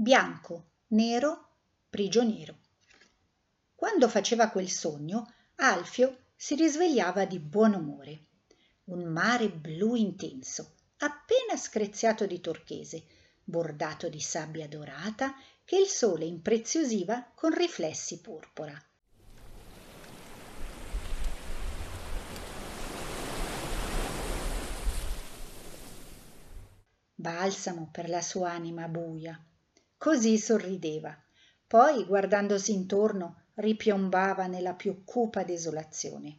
bianco, nero, prigioniero. Quando faceva quel sogno, Alfio si risvegliava di buon umore. Un mare blu intenso, appena screziato di turchese, bordato di sabbia dorata che il sole impreziosiva con riflessi purpura. balsamo per la sua anima buia. Così sorrideva. Poi, guardandosi intorno, ripiombava nella più cupa desolazione.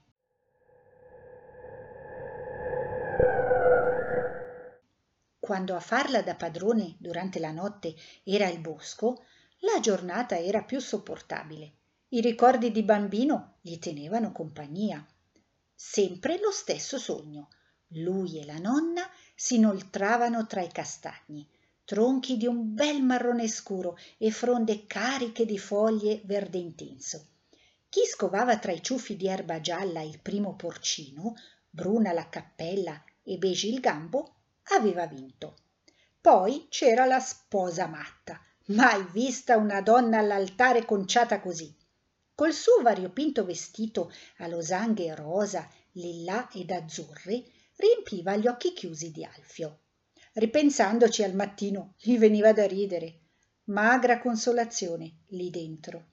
Quando a farla da padrone durante la notte era il bosco, la giornata era più sopportabile. I ricordi di bambino gli tenevano compagnia. Sempre lo stesso sogno. Lui e la nonna si inoltravano tra i castagni, tronchi di un bel marrone scuro e fronde cariche di foglie verde intenso. Chi scovava tra i ciuffi di erba gialla il primo porcino, bruna la cappella e beige il gambo, aveva vinto. Poi c'era la sposa matta, mai vista una donna all'altare conciata così. Col suo variopinto vestito a losanghe rosa, lillà ed azzurre, riempiva gli occhi chiusi di Alfio. Ripensandoci al mattino gli veniva da ridere. Magra consolazione lì dentro.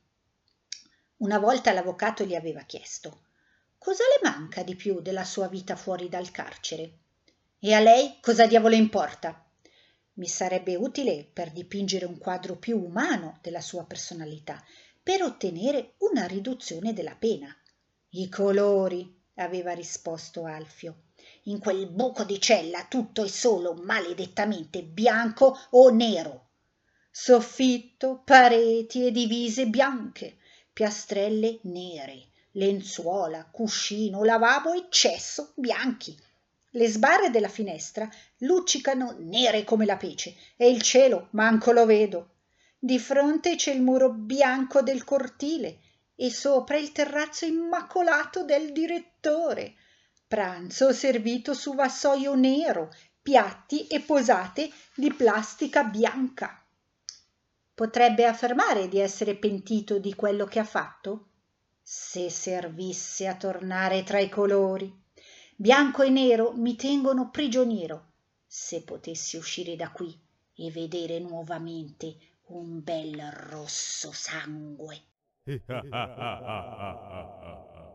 Una volta l'avvocato gli aveva chiesto cosa le manca di più della sua vita fuori dal carcere? E a lei cosa diavolo importa? Mi sarebbe utile per dipingere un quadro più umano della sua personalità, per ottenere una riduzione della pena. I colori, aveva risposto Alfio in quel buco di cella tutto e solo maledettamente bianco o nero. Soffitto, pareti e divise bianche, piastrelle nere, lenzuola, cuscino, lavabo e cesso bianchi. Le sbarre della finestra luccicano nere come la pece e il cielo manco lo vedo. Di fronte c'è il muro bianco del cortile e sopra il terrazzo immacolato del direttore pranzo servito su vassoio nero, piatti e posate di plastica bianca. Potrebbe affermare di essere pentito di quello che ha fatto? Se servisse a tornare tra i colori. Bianco e nero mi tengono prigioniero. Se potessi uscire da qui e vedere nuovamente un bel rosso sangue. ha ha ha ha ha ha